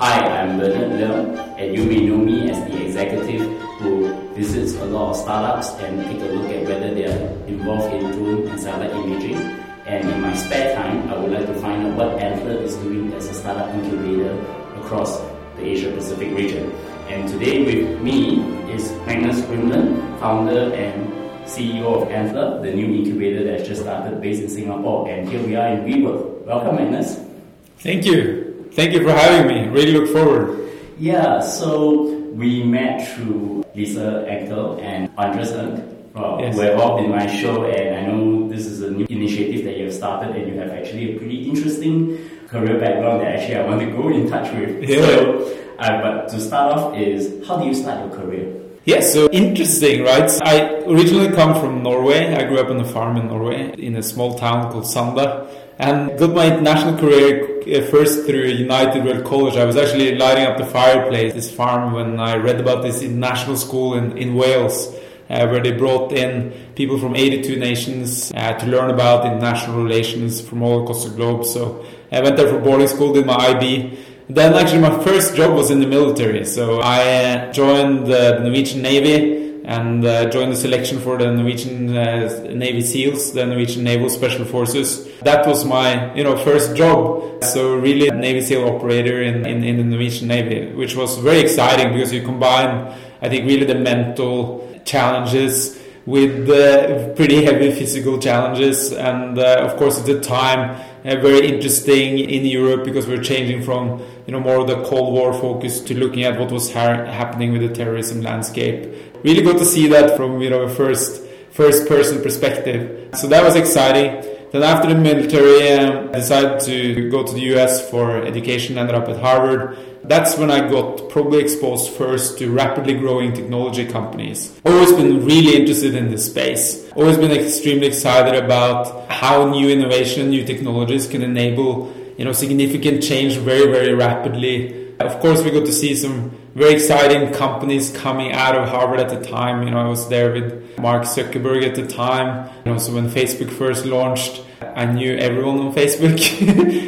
Hi, I'm Bernard Leung, and you may know me as the executive who visits a lot of startups and take a look at whether they are involved in drone and satellite imaging. And in my spare time, I would like to find out what Antler is doing as a startup incubator across the Asia Pacific region. And today with me is Magnus Grimeland, founder and CEO of Antler, the new incubator that has just started based in Singapore. And here we are in WeWork. Welcome, Magnus. Thank you. Thank you for having me. Really look forward. Yeah, so we met through Lisa Enckell and Andreas Ehn, yes. who have all been my show, and I know this is a new initiative that you have started, and you have actually a pretty interesting career background that actually I want to go in touch with. Yeah. So, uh, but to start off is how do you start your career? Yeah, so interesting, right? I originally come from Norway. I grew up on a farm in Norway in a small town called Sanda and got my international career uh, first through United World College. I was actually lighting up the fireplace, this farm, when I read about this international school in, in Wales. Uh, where they brought in people from 82 nations uh, to learn about international relations from all across the globe. So I went there for boarding school, did my IB, then actually my first job was in the military. So I uh, joined the Norwegian Navy and uh, joined the selection for the Norwegian uh, Navy SEALs, the Norwegian Naval Special Forces. That was my, you know, first job. So really a Navy SEAL operator in, in, in the Norwegian Navy, which was very exciting because you combine, I think, really the mental challenges with the pretty heavy physical challenges. And uh, of course, at the time, uh, very interesting in Europe because we're changing from you know more of the Cold War focus to looking at what was ha- happening with the terrorism landscape. Really good to see that from you know a first first person perspective. So that was exciting. Then after the military, um, I decided to go to the US for education. And ended up at Harvard that's when I got probably exposed first to rapidly growing technology companies. Always been really interested in this space. Always been extremely excited about how new innovation, new technologies can enable, you know, significant change very, very rapidly. Of course, we got to see some very exciting companies coming out of Harvard at the time. You know, I was there with Mark Zuckerberg at the time. You know, so when Facebook first launched, I knew everyone on Facebook.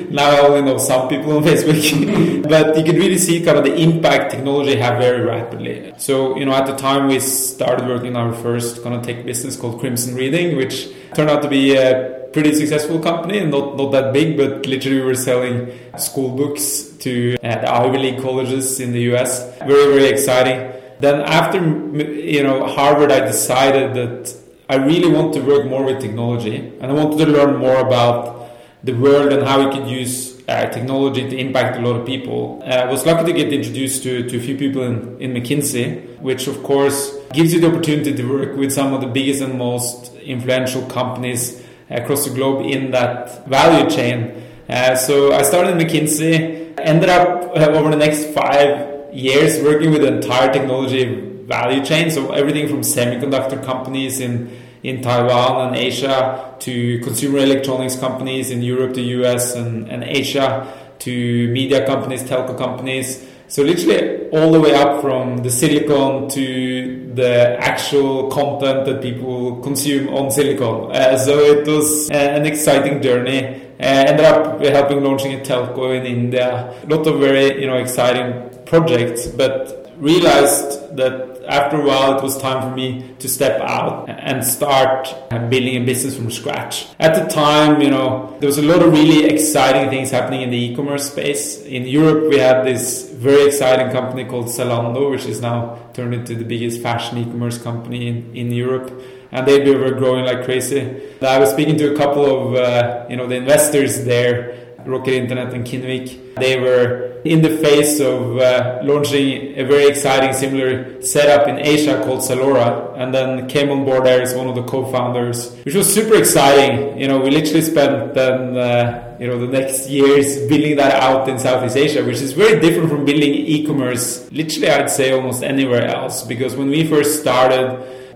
now I only know some people on Facebook. but you could really see kind of the impact technology had very rapidly. So, you know, at the time we started working on our first kind of tech business called Crimson Reading, which turned out to be a pretty successful company not, not that big, but literally we were selling school books to uh, the Ivy League colleges in the US. Very, very exciting. Then after, you know, Harvard, I decided that I really want to work more with technology and I wanted to learn more about the world and how we could use uh, technology to impact a lot of people. Uh, I was lucky to get introduced to, to a few people in, in McKinsey, which of course gives you the opportunity to work with some of the biggest and most influential companies across the globe in that value chain. Uh, so I started in McKinsey, ended up uh, over the next five years working with the entire technology value chain. So everything from semiconductor companies in in Taiwan and Asia to consumer electronics companies in Europe, the US, and, and Asia to media companies, telco companies. So literally all the way up from the silicon to the actual content that people consume on silicon. Uh, so it was uh, an exciting journey. Uh, ended up helping launching a telco in India. A lot of very you know exciting projects, but realized that after a while, it was time for me to step out and start building a business from scratch. At the time, you know, there was a lot of really exciting things happening in the e-commerce space. In Europe, we had this very exciting company called Zalando, which is now turned into the biggest fashion e-commerce company in, in Europe and they were growing like crazy. I was speaking to a couple of uh, you know the investors there, Rocket Internet and Kinnevik. They were in the face of uh, launching a very exciting similar setup in Asia called Zalora, and then came on board there as one of the co-founders, which was super exciting. You know, we literally spent then uh, you know the next years building that out in Southeast Asia, which is very different from building e-commerce. Literally, I'd say almost anywhere else, because when we first started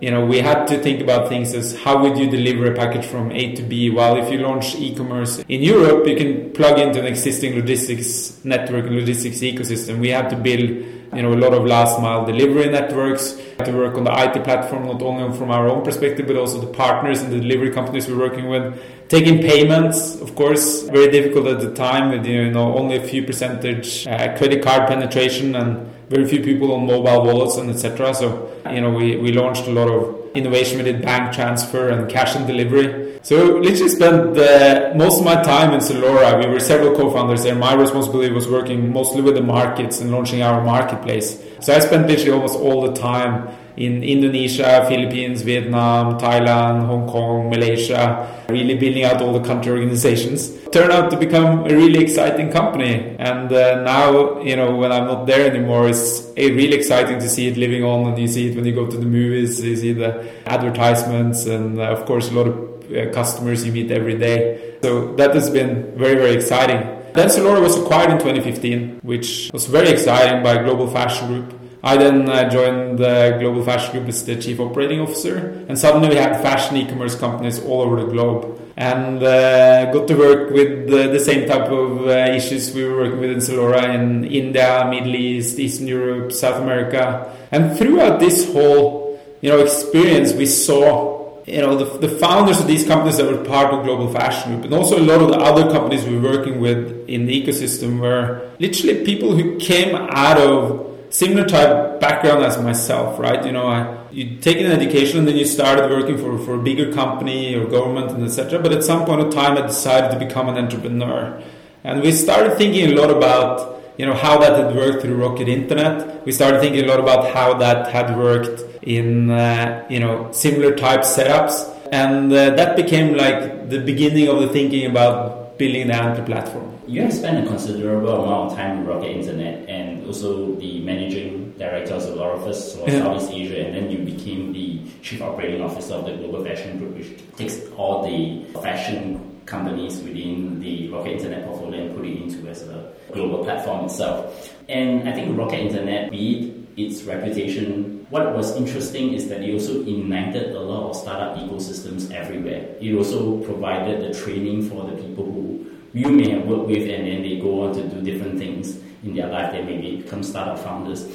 you know, we had to think about things as how would you deliver a package from A to B? While if you launch e-commerce in Europe, you can plug into an existing logistics network and logistics ecosystem. We had to build you know, a lot of last mile delivery networks. To work on the IT platform, not only from our own perspective, but also the partners and the delivery companies we're working with. Taking payments, of course, very difficult at the time with you know only a few percentage uh, credit card penetration and very few people on mobile wallets and etc. So you know we, we launched a lot of innovation within bank transfer and cash and delivery. So literally spent uh, most of my time in Zalora. We were several co-founders there. My responsibility was working mostly with the markets and launching our marketplace. So I spent literally almost all the time in Indonesia, Philippines, Vietnam, Thailand, Hong Kong, Malaysia, really building out all the country organizations. Turned out to become a really exciting company. And uh, now, you know, when I'm not there anymore, it's really exciting to see it living on. And you see it when you go to the movies, you see the advertisements, and uh, of course, a lot of uh, customers you meet every day. So that has been very, very exciting. Then Zalora was acquired in 2015, which was very exciting by Global Fashion Group. I then uh, joined the Global Fashion Group as the chief operating officer, and suddenly we had fashion e-commerce companies all over the globe, and uh, got to work with the, the same type of uh, issues we were working with in Zalora in India, Middle East, Eastern Europe, South America, and throughout this whole you know experience, we saw you know the, the founders of these companies that were part of Global Fashion Group, and also a lot of the other companies we were working with in the ecosystem were literally people who came out of similar type background as myself, right? You know, I, you take an education and then you started working for, for a bigger company or government and etc. But at some point of time, I decided to become an entrepreneur, and we started thinking a lot about you know how that had worked through Rocket Internet. We started thinking a lot about how that had worked in uh, you know similar type setups, and uh, that became like the beginning of the thinking about building the Antler platform. You have spent a considerable amount of time in Rocket Internet and also the managing director of Zalora first for. Southeast Asia, and then you became the chief operating officer of the Global Fashion Group, which takes all the fashion companies within the Rocket Internet portfolio and put it into as a global platform itself. And I think Rocket Internet, be it its reputation, what was interesting is that it also ignited a lot of startup ecosystems everywhere. It also provided the training for the people who you may have worked with and then they go on to do different things in their life. They maybe become startup founders.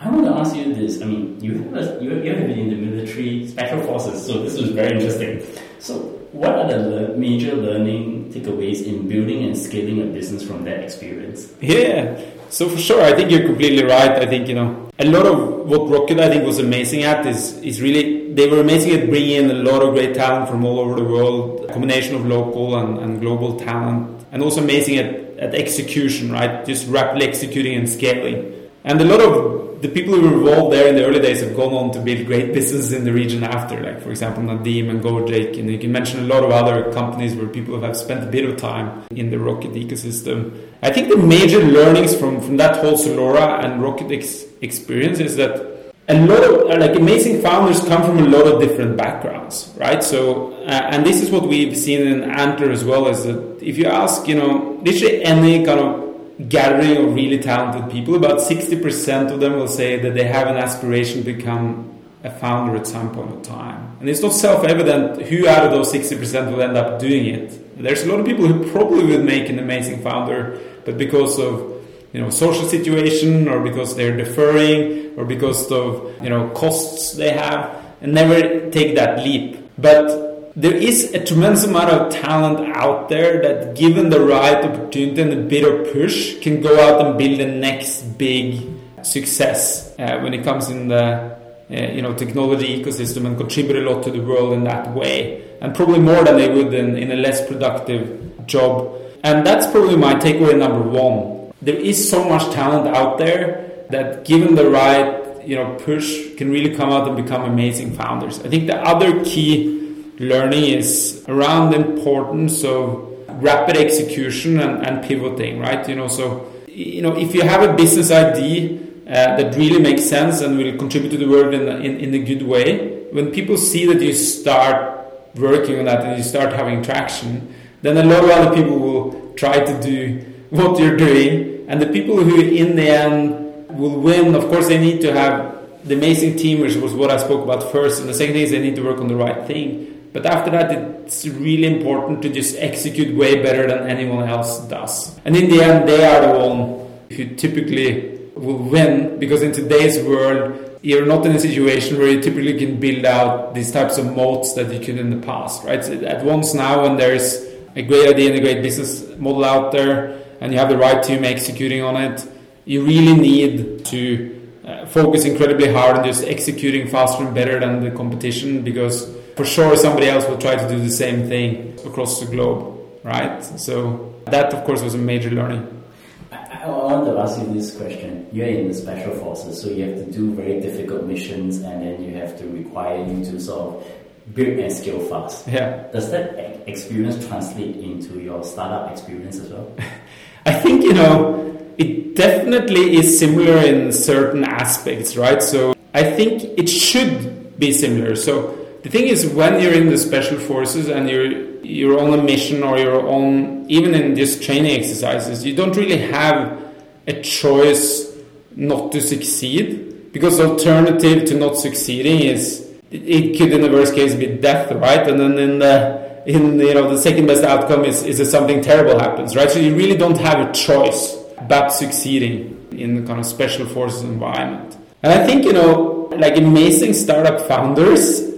I want to ask you this. I mean, you have, you have been in the military, special forces, so this was very interesting. So, what are the major learning takeaways in building and scaling a business from that experience? Yeah, so for sure, I think you're completely right. I think you know a lot of what Rocket I think was amazing at is is really they were amazing at bringing in a lot of great talent from all over the world, a combination of local and, and global talent and also amazing at, at execution, right? Just rapidly executing and scaling. And a lot of the people who were involved there in the early days have gone on to build great businesses in the region after, like for example Nadiem and Gojek, and you can mention a lot of other companies where people have spent a bit of time in the Rocket ecosystem. I think the major learnings from, from that whole Zalora and Rocket ex- experience is that a lot of uh, like amazing founders come from a lot of different backgrounds, right? So, uh, and this is what we've seen in Antler as well. Is that if you ask, you know, literally any kind of gathering of really talented people, about sixty percent of them will say that they have an aspiration to become a founder at some point of time. And it's not self-evident who out of those sixty percent will end up doing it. There's a lot of people who probably would make an amazing founder, but because of you know social situation or because they're deferring or because of you know costs they have and never take that leap but there is a tremendous amount of talent out there that given the right opportunity and a bit of push can go out and build the next big success uh, when it comes in the uh, you know technology ecosystem and contribute a lot to the world in that way. And probably more than they would in, in a less productive job. And that's probably my takeaway number one. There is so much talent out there that given the right you know push can really come out and become amazing founders. I think the other key learning is around the importance of rapid execution and, and pivoting right you know so you know if you have a business idea uh, that really makes sense and will contribute to the world in, in, in a good way when people see that you start working on that and you start having traction then a lot of other people will try to do what you're doing and the people who, in the end, will win, of course, they need to have the amazing team, which was what I spoke about first. And the second thing is they need to work on the right thing. But after that, it's really important to just execute way better than anyone else does. And in the end, they are the one who typically will win because in today's world, you're not in a situation where you typically can build out these types of moats that you could in the past, right? So at once now, when there's a great idea and a great business model out there, and you have the right team executing on it, you really need to uh, focus incredibly hard on just executing faster and better than the competition because for sure somebody else will try to do the same thing across the globe, right? So that, of course, was a major learning. I want to ask you this question. You're in the special forces, so you have to do very difficult missions, and then you have to require you to sort of build and scale fast. Yeah. Does that experience translate into your startup experience as well? I think you know it definitely is similar in certain aspects, right? So I think it should be similar. So the thing is, when you're in the special forces and you're you're on a mission or you're on even in just training exercises, you don't really have a choice not to succeed because alternative to not succeeding is it could in the worst case be death, right? And then in the in you know the second best outcome is, is that something terrible happens, right? So you really don't have a choice but succeeding in the kind of special forces environment. And I think you know like amazing startup founders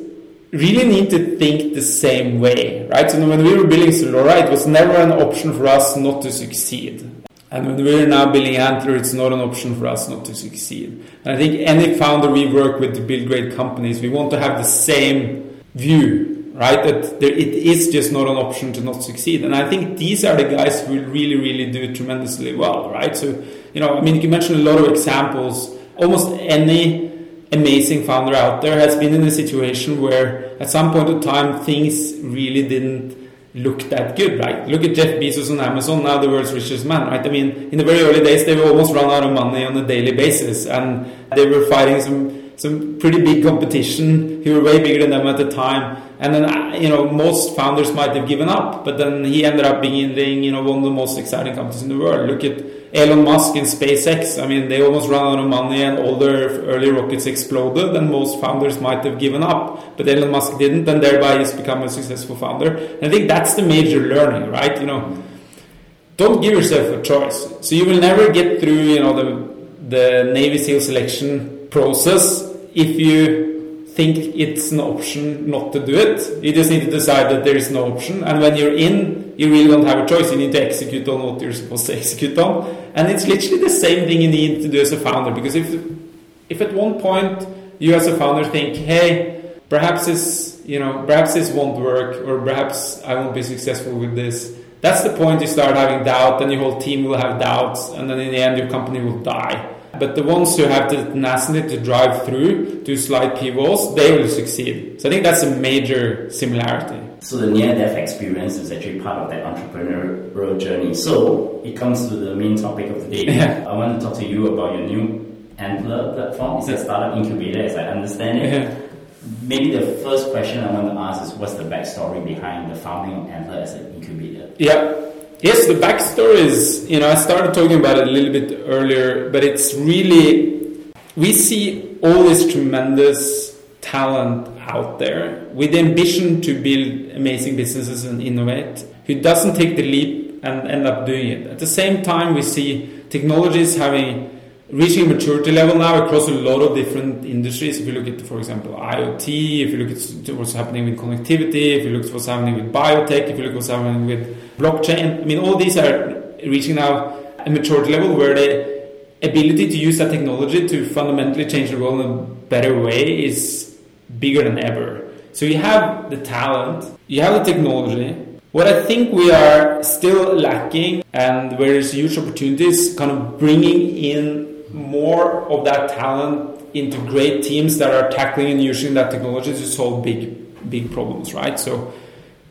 really need to think the same way, right? So when we were building Zalora, it was never an option for us not to succeed. And when we're now building Antler, it's not an option for us not to succeed. And I think any founder we work with to build great companies, we want to have the same view, right? That there, it is just not an option to not succeed. And I think these are the guys who really, really do tremendously well, right? So, you know, I mean, you mentioned a lot of examples. Almost any amazing founder out there has been in a situation where at some point of time things really didn't look that good, right? Look at Jeff Bezos on Amazon, now the world's richest man, right? I mean, in the very early days, they were almost run out of money on a daily basis, and they were fighting some some pretty big competition who were way bigger than them at the time. And then, uh, you know, most founders might have given up, but then he ended up being, you know, one of the most exciting companies in the world. Look at Elon Musk and SpaceX. I mean, they almost ran out of money and all their early rockets exploded, and most founders might have given up. But Elon Musk didn't, and thereby he's become a successful founder. And I think that's the major learning, right? You know, don't give yourself a choice. So you will never get through, you know, the the Navy SEAL selection process if you think it's an option not to do it. You just need to decide that there is no option. And when you're in, you really don't have a choice. You need to execute on what you're supposed to execute on. And it's literally the same thing you need to do as a founder. Because if, if at one point you as a founder think, hey, perhaps this, you know, perhaps this won't work, or perhaps I won't be successful with this. That's the point you start having doubt, and your whole team will have doubts, and then in the end, your company will die. But the ones who have the tenacity to drive through, to slide pivots, they will succeed. So I think that's a major similarity. So the near-death experience is actually part of that entrepreneurial journey. So it comes to the main topic of the day. Yeah. I want to talk to you about your new Antler platform. It's a startup incubator, as I understand it. Yeah. Maybe the first question I want to ask is what's the backstory behind the founding of Antler as an incubator? Yeah. Yes, the backstory is, you know, I started talking about it a little bit earlier, but it's really, we see all this tremendous talent out there with the ambition to build amazing businesses and innovate, who doesn't take the leap and end up doing it. At the same time, we see technologies having reaching maturity level now across a lot of different industries. If you look at, for example, IoT, if you look at what's happening with connectivity, if you look at what's happening with biotech, if you look at what's happening with blockchain, I mean, all these are reaching now a maturity level where the ability to use that technology to fundamentally change the world in a better way is bigger than ever. So you have the talent, you have the technology, what I think we are still lacking, and where there's huge opportunities, kind of bringing in more of that talent into great teams that are tackling and using that technology to solve big, big problems, right? So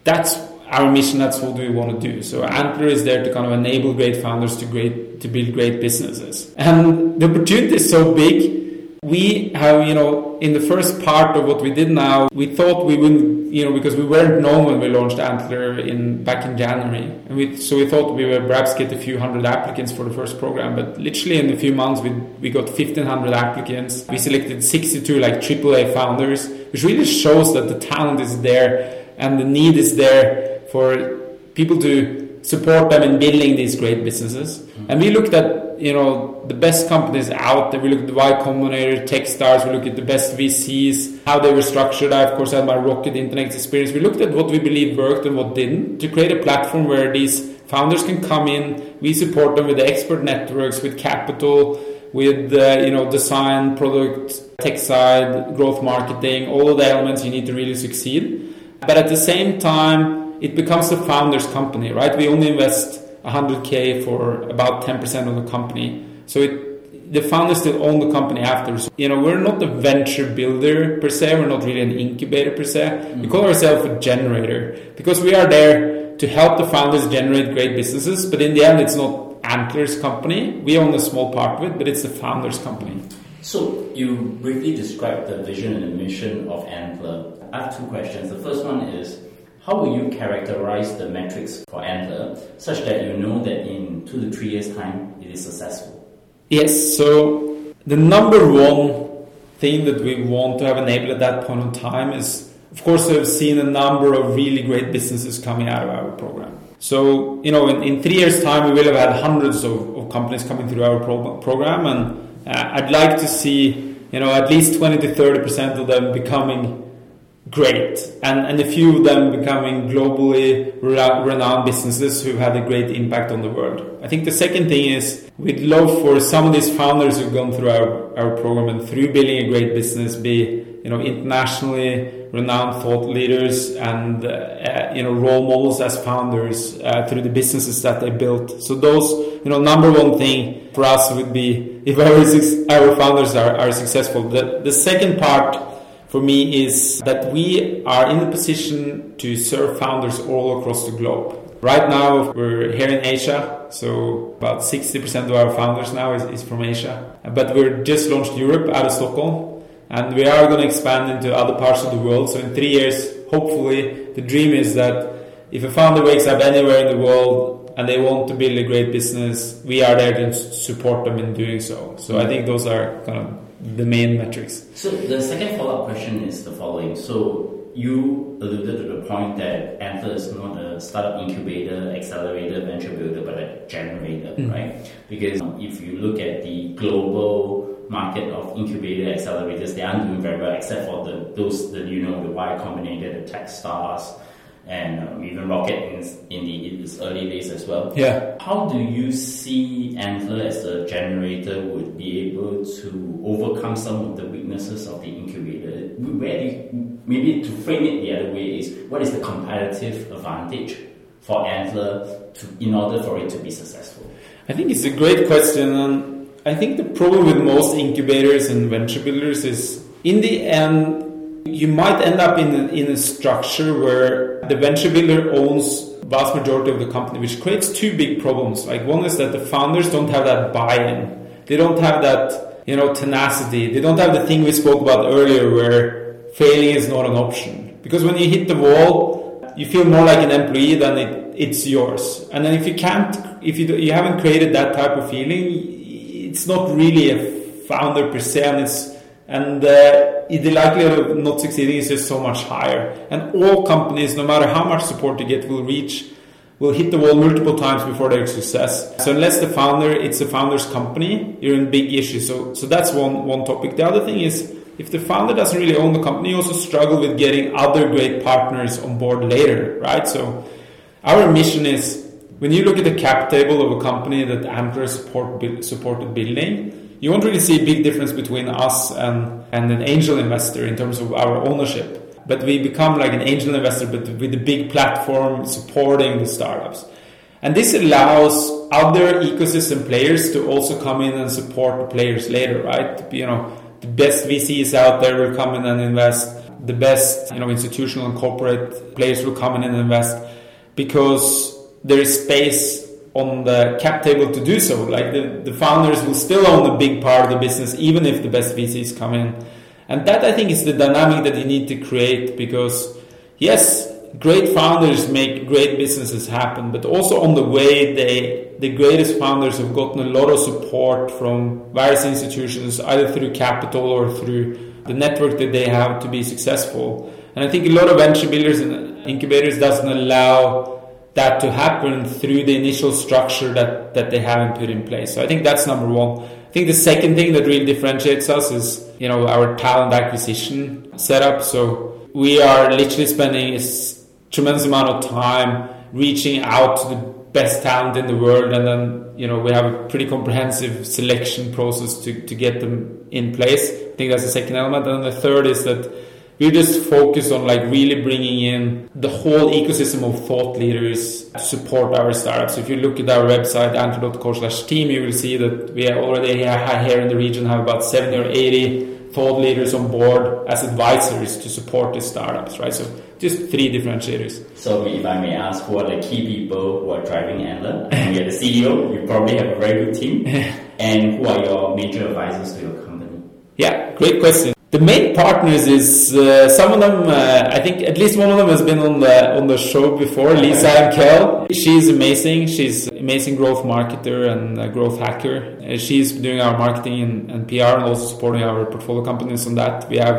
that's our mission. That's what we want to do. So Antler is there to kind of enable great founders to great to build great businesses, and the opportunity is so big we have, you know, in the first part of what we did now, we thought we wouldn't, you know, because we weren't known when we launched Antler in back in January, and we so we thought we would perhaps get a few hundred applicants for the first program, but literally in a few months we we got 1,500 applicants. We selected 62 like AAA founders, which really shows that the talent is there and the need is there for people to support them in building these great businesses. And we looked at you know the best companies out there. We look at the Y Combinator, Techstars. We look at the best VCs, how they were structured. I of course had my Rocket Internet experience. We looked at what we believe worked and what didn't to create a platform where these founders can come in. We support them with the expert networks, with capital, with uh, you know design, product, tech side, growth marketing, all of the elements you need to really succeed. But at the same time, it becomes a founder's company, right? We only invest 100k for about 10% of the company. So it, the founders still own the company after. So, you know, we're not a venture builder per se. We're not really an incubator per se. Mm-hmm. We call ourselves a generator because we are there to help the founders generate great businesses. But in the end, it's not Antler's company. We own a small part of it, but it's the founder's company. So you briefly described the vision and the mission of Antler. I have two questions. The first one is how will you characterize the metrics for Antler such that you know that in two to three years' time it is successful? Yes, so the number one thing that we want to have enabled at that point in time is, of course, we've seen a number of really great businesses coming out of our program. So, you know, in, in three years' time, we will have had hundreds of, of companies coming through our pro- program, and uh, I'd like to see, you know, at least 20 to 30% of them becoming great, and, and a few of them becoming globally renowned businesses who've had a great impact on the world. I think the second thing is we'd love for some of these founders who've gone through our, our program and through building a great business be you know internationally renowned thought leaders and uh, you know role models as founders uh, through the businesses that they built. So those you know number one thing for us would be if our, our founders are, are successful. The, the second part for me is that we are in a position to serve founders all across the globe. Right now, we're here in Asia, so about 60% of our founders now is, is from Asia. But we're just launched Europe out of Stockholm, and we are going to expand into other parts of the world. So in three years, hopefully, the dream is that if a founder wakes up anywhere in the world and they want to build a great business, we are there to support them in doing so. So I think those are kind of the main metrics. So the second follow-up question is the following. So you alluded to the point that Antler is not a startup incubator, accelerator, venture builder, but a generator, mm. right? Because if you look at the global market of incubator accelerators, they aren't doing very well, except for the those that you know, the Y Combinator, the Techstars, and um, even Rocket in, in, the, in its early days as well. Yeah. How do you see Antler as a generator would be able to overcome some of the weaknesses of the incubator? Where do you, maybe to frame it the other way is what is the competitive advantage for Antler to, in order for it to be successful? I think it's a great question, and I think the problem with most incubators and venture builders is in the end you might end up in a, in a structure where the venture builder owns vast majority of the company, which creates two big problems. Like one is that the founders don't have that buy-in. They don't have that, you know, tenacity. They don't have the thing we spoke about earlier where failing is not an option. Because when you hit the wall, you feel more like an employee than it, it's yours. And then if you can't, if you, you haven't created that type of feeling, it's not really a founder per se, and it's and uh, the likelihood of not succeeding is just so much higher. And all companies, no matter how much support they get, will reach, will hit the wall multiple times before their success. So unless the founder, it's the founder's company, you're in big issues. So so that's one one topic. The other thing is if the founder doesn't really own the company, you also struggle with getting other great partners on board later, right? So our mission is when you look at the cap table of a company that Antler support, supported building you won't really see a big difference between us and, and an angel investor in terms of our ownership. But we become like an angel investor, but with a big platform supporting the startups. And this allows other ecosystem players to also come in and support the players later, right? You know, the best VCs out there will come in and invest. The best, you know, institutional and corporate players will come in and invest because there is space on the cap table to do so. Like the, the founders will still own a big part of the business, even if the best VCs come in. And that I think is the dynamic that you need to create because, yes, great founders make great businesses happen, but also on the way, they, the greatest founders have gotten a lot of support from various institutions, either through capital or through the network that they have to be successful. And I think a lot of venture builders and incubators doesn't allow that to happen through the initial structure that, that they haven't put in place. So I think that's number one. I think the second thing that really differentiates us is, you know, our talent acquisition setup. So we are literally spending a tremendous amount of time reaching out to the best talent in the world and then you know we have a pretty comprehensive selection process to, to get them in place i think that's the second element and the third is that we just focus on like really bringing in the whole ecosystem of thought leaders to support our startups. If you look at our website, antler.co slash team, you will see that we already here in the region have about 70 or 80 thought leaders on board as advisors to support these startups, right? So just three differentiators. So if I may ask, who are the key people who are driving Antler? And you're the CEO, you probably have a very good team. and who are your major advisors to your company? Yeah, great question. The main partners is uh, some of them. Uh, I think at least one of them has been on the on the show before. Lisa Enckell. She's amazing. She's amazing growth marketer and growth hacker. Uh, she's doing our marketing and, and, PR and also supporting our portfolio companies on that. We have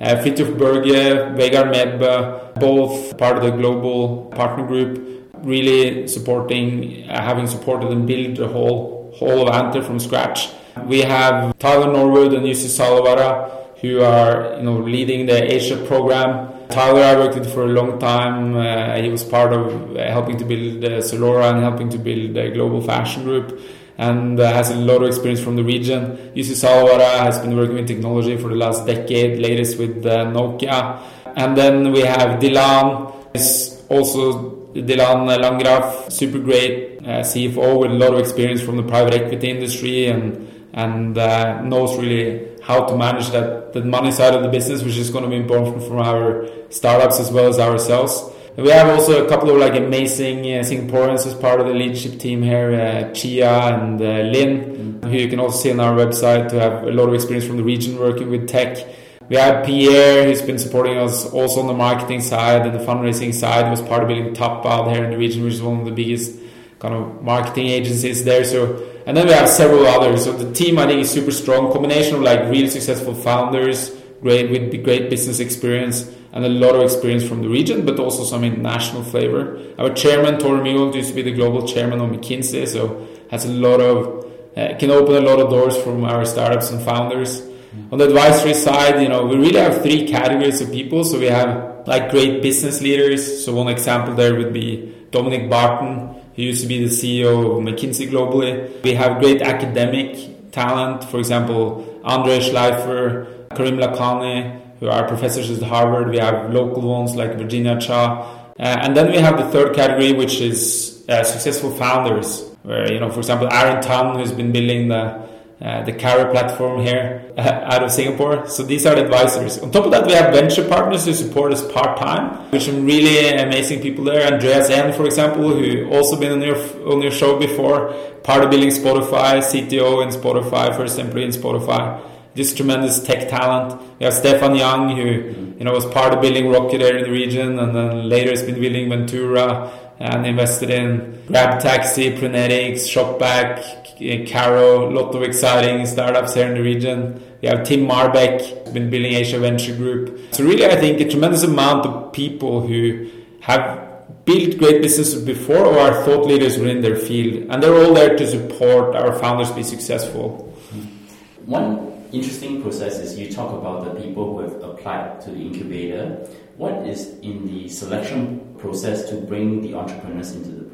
uh, Fridtjof Berge, Vegard Medbø, both part of the global partner group, really supporting, uh, having supported and built the whole whole of Antler from scratch. We have Tyler Norwood and Jussi Salovaara who are you know leading the Asia program. Tyler, I worked with for a long time. Uh, he was part of uh, helping to build uh, Zalora and helping to build the global fashion group and uh, has a lot of experience from the region. Jussi Salovaara has been working with technology for the last decade, latest with uh, Nokia. And then we have Dilan, is also Dilan Landgraf, super great uh, CFO with a lot of experience from the private equity industry and and knows really how to manage that, the money side of the business, which is going to be important from our startups as well as ourselves. we have also a couple of like amazing uh, Singaporeans as part of the leadership team here, uh, Chia and uh, Lin, mm-hmm. who you can also see on our website to have a lot of experience from the region working with tech. We have Pierre, who's been supporting us also on the marketing side and the fundraising side. Was part of building Top out here in the region, which is one of the biggest kind of marketing agencies there. So and then we have several others. So the team I think is super strong. Combination of like really successful founders, great with great business experience, and a lot of experience from the region, but also some international flavor. Our chairman Tore Mjøholt used to be the global chairman of McKinsey, so has a lot of uh, can open a lot of doors from our startups and founders. Mm-hmm. On the advisory side, you know, we really have three categories of people. So we have like great business leaders. So one example there would be Dominic Barton he used to be the CEO of McKinsey globally. We have great academic talent, for example, Andrei Shleifer, Karim Lakhani, who are professors at Harvard. We have local ones like Virginia Cha. Uh, and then we have the third category, which is uh, successful founders, where, you know, for example, Aaron Tan, who's been building the uh, the Carro platform here uh, out of Singapore. So these are the advisors. On top of that, we have venture partners who support us part time, which some really amazing people there. Andreas Ehn, for example, who also been on your on your show before, part of building Spotify, CTO in Spotify, first employee in Spotify. This tremendous tech talent. We have Stefan Jung, who you know was part of building Rocket Air in the region, and then later has been building Venturra and invested in Grab Taxi, Prenetics, Shopback, Eh, Caro, a lot of exciting startups here in the region. We have Tim Marbeck, been building Asia Venture Group. So really, I think a tremendous amount of people who have built great businesses before or are thought leaders within their field, and they're all there to support our founders be successful. Mm-hmm. One interesting process is you talk about the people who have applied to the incubator. What is in the selection process to bring the entrepreneurs into the?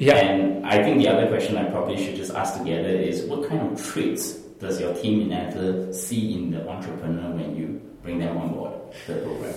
Yeah. And I think the other question I probably should just ask together is what kind of traits does your team in Antler see in the entrepreneur when you bring them on board the program?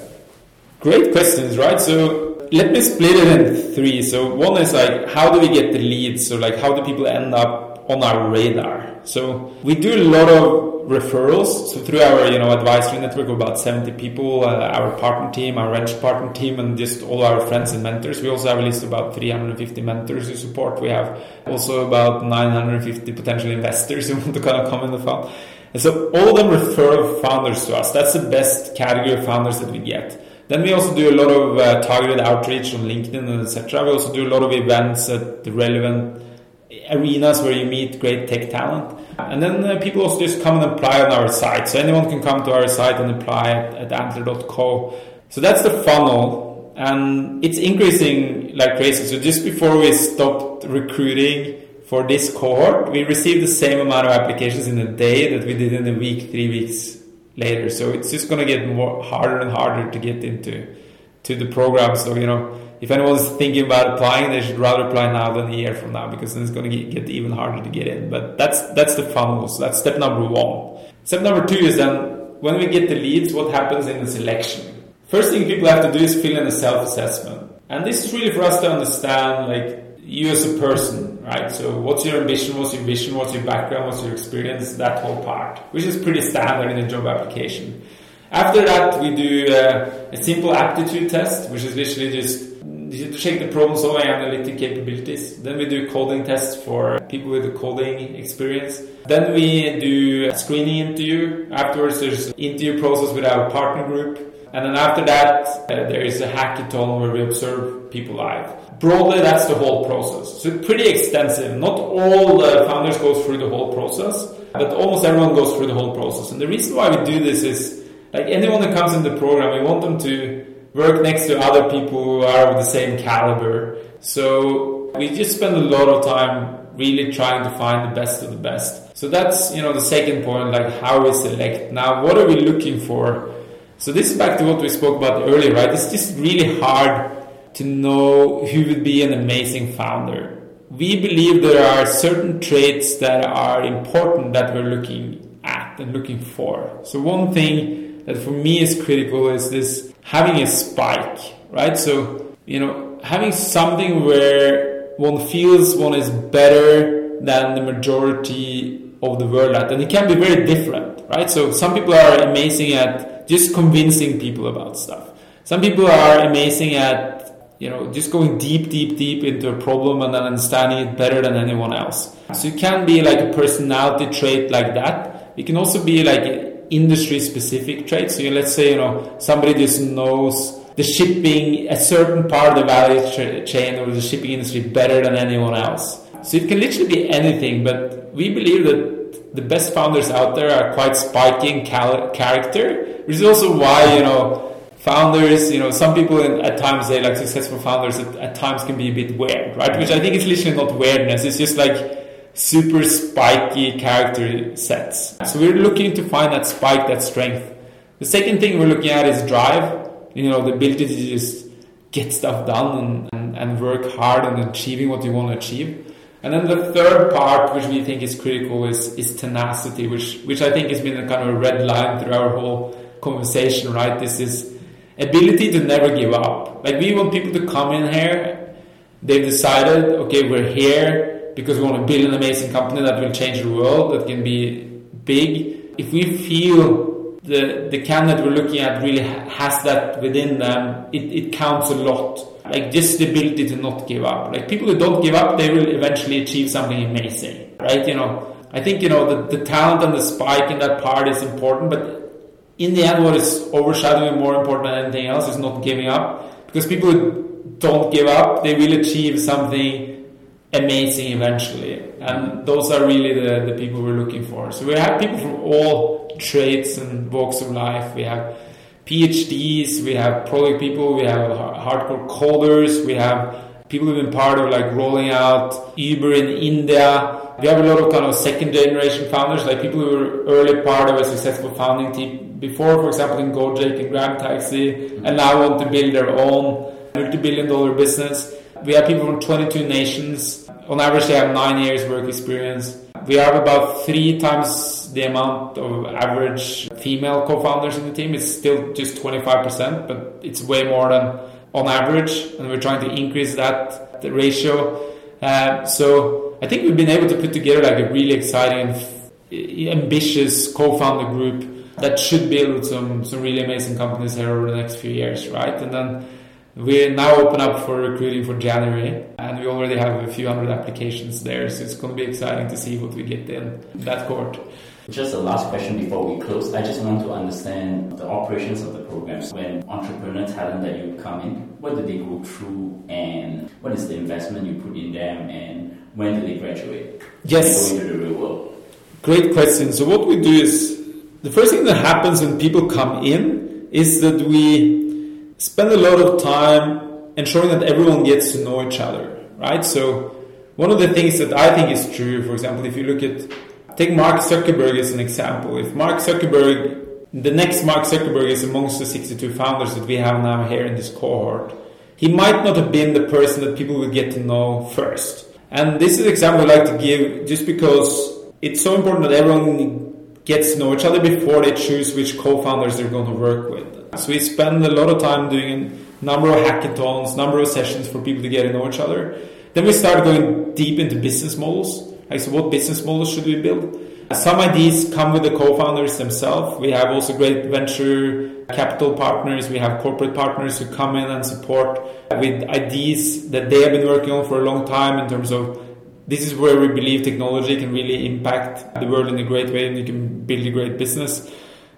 Great questions, right? So let me split it in three. So one is like how do we get the leads? So like how do people end up on our radar? So we do a lot of referrals. So through our you know advisory network of about 70 people, uh, our partner team, our venture partner team, and just all our friends and mentors. We also have a list of about 350 mentors who support. We have also about 950 potential investors who want to kind of come in the fund. And so all of them refer founders to us. That's the best category of founders that we get. Then we also do a lot of uh, targeted outreach on LinkedIn and etc. We also do a lot of events at the relevant arenas where you meet great tech talent. And then uh, people also just come and apply on our site. So anyone can come to our site and apply at, at antler.co. So that's the funnel. And it's increasing like crazy. So just before we stopped recruiting for this cohort, we received the same amount of applications in a day that we did in a week, three weeks later. So it's just going to get more harder and harder to get into to the program. So you know, if anyone's thinking about applying, they should rather apply now than a year from now because then it's going to get, even harder to get in. But that's that's the funnel. So that's step number one. Step number two is then when we get the leads, what happens in the selection? First thing people have to do is fill in a self-assessment, and this is really for us to understand like you as a person, right? So what's your ambition, what's your vision, what's your background, what's your experience, that whole part, which is pretty standard in a job application. After that, we do uh, a simple aptitude test, which is literally just to check the problem solving analytic capabilities. Then we do coding tests for people with coding experience. Then we do a screening interview. Afterwards, there's an interview process with our partner group. And then after that, uh, there is a hackathon where we observe people live. Broadly, that's the whole process. So pretty extensive. Not all the founders go through the whole process, but almost everyone goes through the whole process. And the reason why we do this is, like anyone that comes in the program, we want them to work next to other people who are of the same caliber. So we just spend a lot of time really trying to find the best of the best. So that's, you know, the second point, like how we select. Now, what are we looking for? So this is back to what we spoke about earlier, right? It's just really hard to know who would be an amazing founder. We believe there are certain traits that are important that we're looking and looking for. So one thing that for me is critical is this having a spike, right? So, you know, having something where one feels one is better than the majority of the world at. And it can be very different, right? So some people are amazing at just convincing people about stuff. Some people are amazing at you know just going deep, deep, deep into a problem and then understanding it better than anyone else. So it can be like a personality trait like that. It can also be like industry specific traits. So let's say you know somebody just knows the shipping a certain part of the value chain or the shipping industry better than anyone else. So it can literally be anything, but we believe that the best founders out there are quite spiking cal- character which is also why, you know, founders, you know, some people at times say like successful founders at, at, times can be a bit weird, right? Which I think is literally not weirdness. It's just like super spiky character sets. So we're looking to find that spike, that strength. The second thing we're looking at is drive. You know, the ability to just get stuff done and, and, and work hard on achieving what you want to achieve. And then the third part, which we think is critical, is, is tenacity, which, which I think has been a kind of a red line through our whole conversation, right? This is ability to never give up. Like we want people to come in here, they've decided, okay, we're here because we want to build an amazing company that will change the world, that can be big. If we feel the the candidate we're looking at really has that within them, it, it counts a lot. Like just the ability to not give up. Like people who don't give up, they will eventually achieve something amazing, right? You know, I think you know the, the talent and the spike in that part is important, but in the end, what is overshadowing more important than anything else is not giving up. Because people who don't give up, they will achieve something amazing eventually. And those are really the, the people we're looking for. So we have people from all trades and walks of life. We have PhDs, we have product people, we have hardcore coders, we have people who've been part of like rolling out Uber in India. We have a lot of kind of second generation founders, like people who were early part of a successful founding team before, for example, in Gojek and Grab Taxi, mm-hmm. and now want to build their own multi-billion dollar business. We have people from 22 nations. On average, they have nine years work experience. We have about three times the amount of average female co-founders in the team. It's still just 25%, but it's way more than on average, and we're trying to increase that ratio. Uh, so I think we've been able to put together like a really exciting, ambitious co-founder group that should build some some really amazing companies here over the next few years, right? And then we now open up for recruiting for January, and we already have a few hundred applications there, so it's going to be exciting to see what we get in that court. Just a last question before we close. I just want to understand the operations of the programs. When entrepreneur talent that you come in, what do they go through, and what is the investment you put in them, and when do they graduate? Yes. Go into the real world. Great question. So what we do is the first thing that happens when people come in is that we spend a lot of time ensuring that everyone gets to know each other, right? So one of the things that I think is true, for example, if you look at take Mark Zuckerberg as an example. If Mark Zuckerberg, the next Mark Zuckerberg is amongst the 62 founders that we have now here in this cohort, he might not have been the person that people would get to know first. And this is an example I like to give just because it's so important that everyone gets to know each other before they choose which co-founders they're going to work with. So we spend a lot of time doing a number of hackathons, number of sessions for people to get to know each other. Then we start going deep into business models. Like, so what business models should we build? Some ideas come with the co-founders themselves. We have also great venture capital partners. We have corporate partners who come in and support with ideas that they have been working on for a long time in terms of this is where we believe technology can really impact the world in a great way and you can build a great business.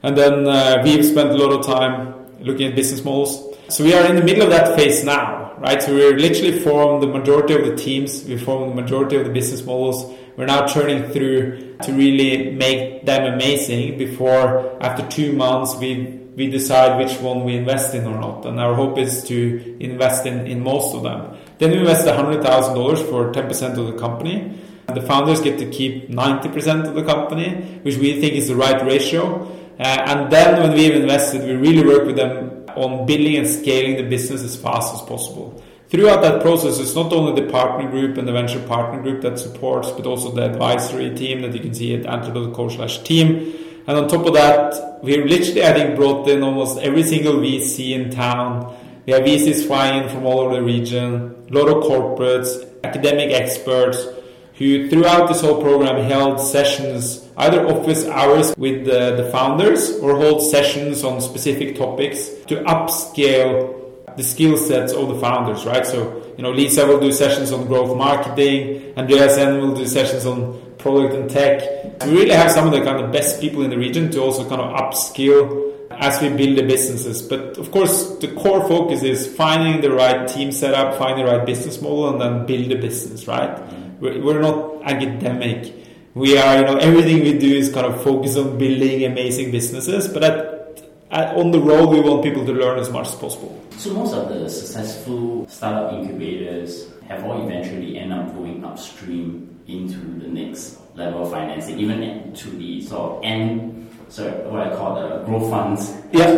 And then uh, we've spent a lot of time looking at business models. So we are in the middle of that phase now, right? So we're literally formed the majority of the teams, we formed the majority of the business models. We're now turning through to really make them amazing before after two months we we decide which one we invest in or not. And our hope is to invest in, in most of them. Then we invest $100,000 for 10% of the company. The founders get to keep 90% of the company, which we think is the right ratio. Uh, and then when we've invested, we really work with them on building and scaling the business as fast as possible. Throughout that process, it's not only the partner group and the venture partner group that supports, but also the advisory team that you can see at antler.co slash team. And on top of that, we literally, I think, brought in almost every single VC in town. We have VCs flying in from all over the region, a lot of corporates, academic experts, who throughout this whole program held sessions, either office hours with the, the founders or hold sessions on specific topics to upscale the skill sets of the founders, right? So, you know, Lisa will do sessions on growth marketing, Andreas Ehn will do sessions on product and tech. We really have some of the kind of best people in the region to also kind of upskill as we build the businesses. But of course, the core focus is finding the right team setup, finding the right business model, and then build a business, right? We're not academic. We are, you know, everything we do is kind of focused on building amazing businesses, but at, at, on the road, we want people to learn as much as possible. So most of the successful startup incubators have all eventually end up going upstream into the next level of financing, even to the sort of end, sorry, what I call the growth funds. Yeah.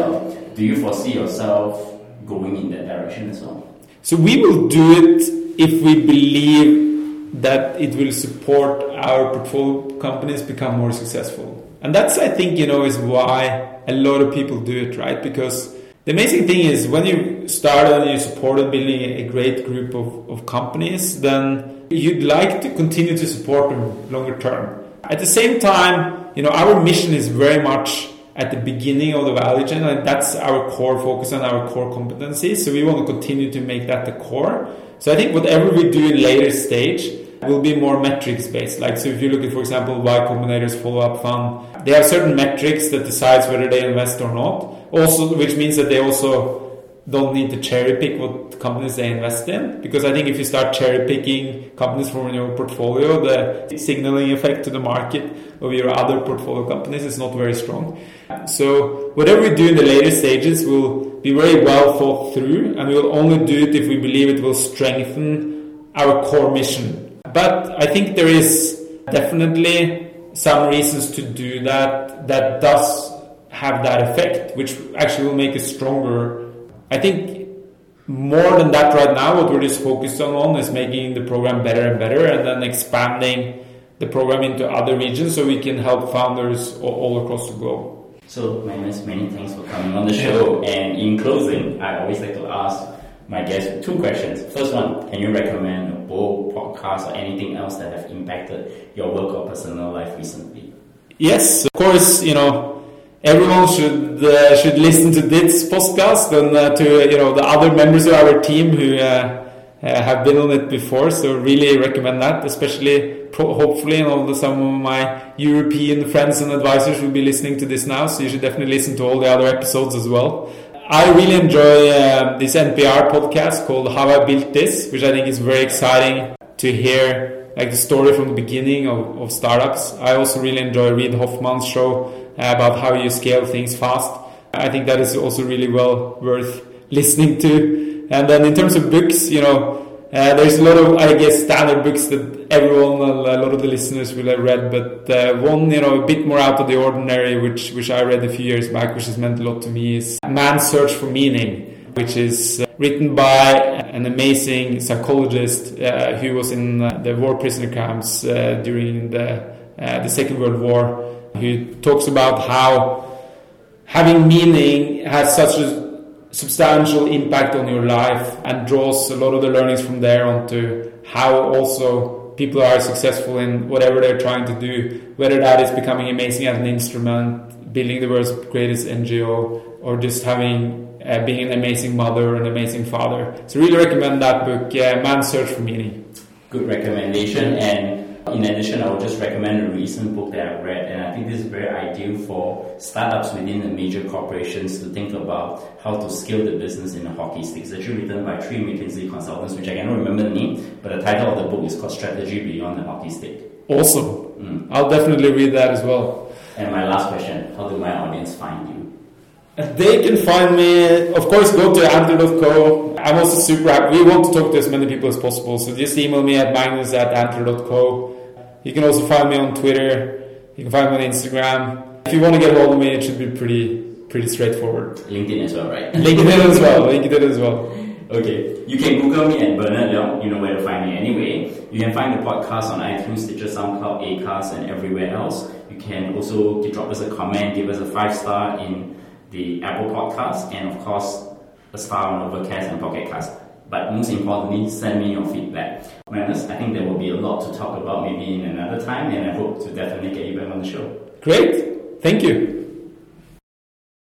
Do you foresee yourself going in that direction as well? So we will do it if we believe that it will support our portfolio companies become more successful. And that's, I think, you know, is why a lot of people do it, right? Because the amazing thing is when you start and you supported building a great group of, of companies, then you'd like to continue to support them longer term. At the same time, you know, our mission is very much at the beginning of the value chain, and that's our core focus and our core competency. So we want to continue to make that the core. So I think whatever we do in later stage will be more metrics based. Like so, if you look at, for example, Y Combinator's follow up fund, they have certain metrics that decides whether they invest or not also which means that they also don't need to cherry pick what companies they invest in because I think if you start cherry picking companies from your portfolio, the signaling effect to the market of your other portfolio companies is not very strong. So whatever we do in the later stages will be very well thought through, and we will only do it if we believe it will strengthen our core mission. But I think there is definitely some reasons to do that that does have that effect, which actually will make it stronger. I think more than that right now, what we're just focused on is making the program better and better and then expanding the program into other regions so we can help founders all, across the globe. So, Magnus, many thanks for coming on the show. And in closing, I always like to ask my guest two questions. First one, can you recommend a book, podcast, or anything else that have impacted your work or personal life recently? Yes, of course, you know, everyone should uh, should listen to this podcast and uh, to you know the other members of our team who uh, uh have been on it before. So really recommend that, especially pro- hopefully, you know, some of my European friends and advisors will be listening to this now. So you should definitely listen to all the other episodes as well. I really enjoy uh, this NPR podcast called How I Built This, which I think is very exciting to hear like the story from the beginning of, of startups. I also really enjoy Reid Hoffman's show about how you scale things fast. I think that is also really well worth listening to. And then in terms of books, you know, uh, there's a lot of, I guess, standard books that everyone, a lot of the listeners will have read, but uh, one, you know, a bit more out of the ordinary, which which I read a few years back, which has meant a lot to me, is Man's Search for Meaning, which is uh, written by an amazing psychologist uh, who was in uh, the war prisoner camps uh, during the the Second World War, who talks about how having meaning has such a substantial impact on your life and draws a lot of the learnings from there onto how also people are successful in whatever they're trying to do, whether that is becoming amazing as an instrument, building the world's greatest NGO, or just having uh, being an amazing mother, an amazing father. So really recommend that book, uh, Man's Search for Meaning. Good recommendation and in addition, I would just recommend a recent book that I've read, and I think this is very ideal for startups within the major corporations to think about how to scale the business in a hockey stick. It's actually written by three McKinsey consultants, which I cannot remember the name, but the title of the book is called Strategy Beyond the Hockey Stick. Awesome. Mm. I'll definitely read that as well. And my last question How do my audience find you? They can find me, of course, go to antler.co. I'm also super happy. We want to talk to as many people as possible, so just email me at magnus at antler.co. You can also find me on Twitter. You can find me on Instagram. If you want to get hold of me, it should be pretty pretty straightforward. LinkedIn as well, right? LinkedIn as well. LinkedIn as well. Okay. You can Google me at Bernard Leong. You know where to find me anyway. You can find the podcast on iTunes, Stitcher, SoundCloud, Acast, and everywhere else. You can also drop us a comment, give us a five star in the Apple Podcast, and of course, a star on Overcast and Pocket Cast. But most importantly, send me your feedback. I think there will be a lot to talk about maybe in another time, and I hope to definitely get you back on the show. Great. Thank you.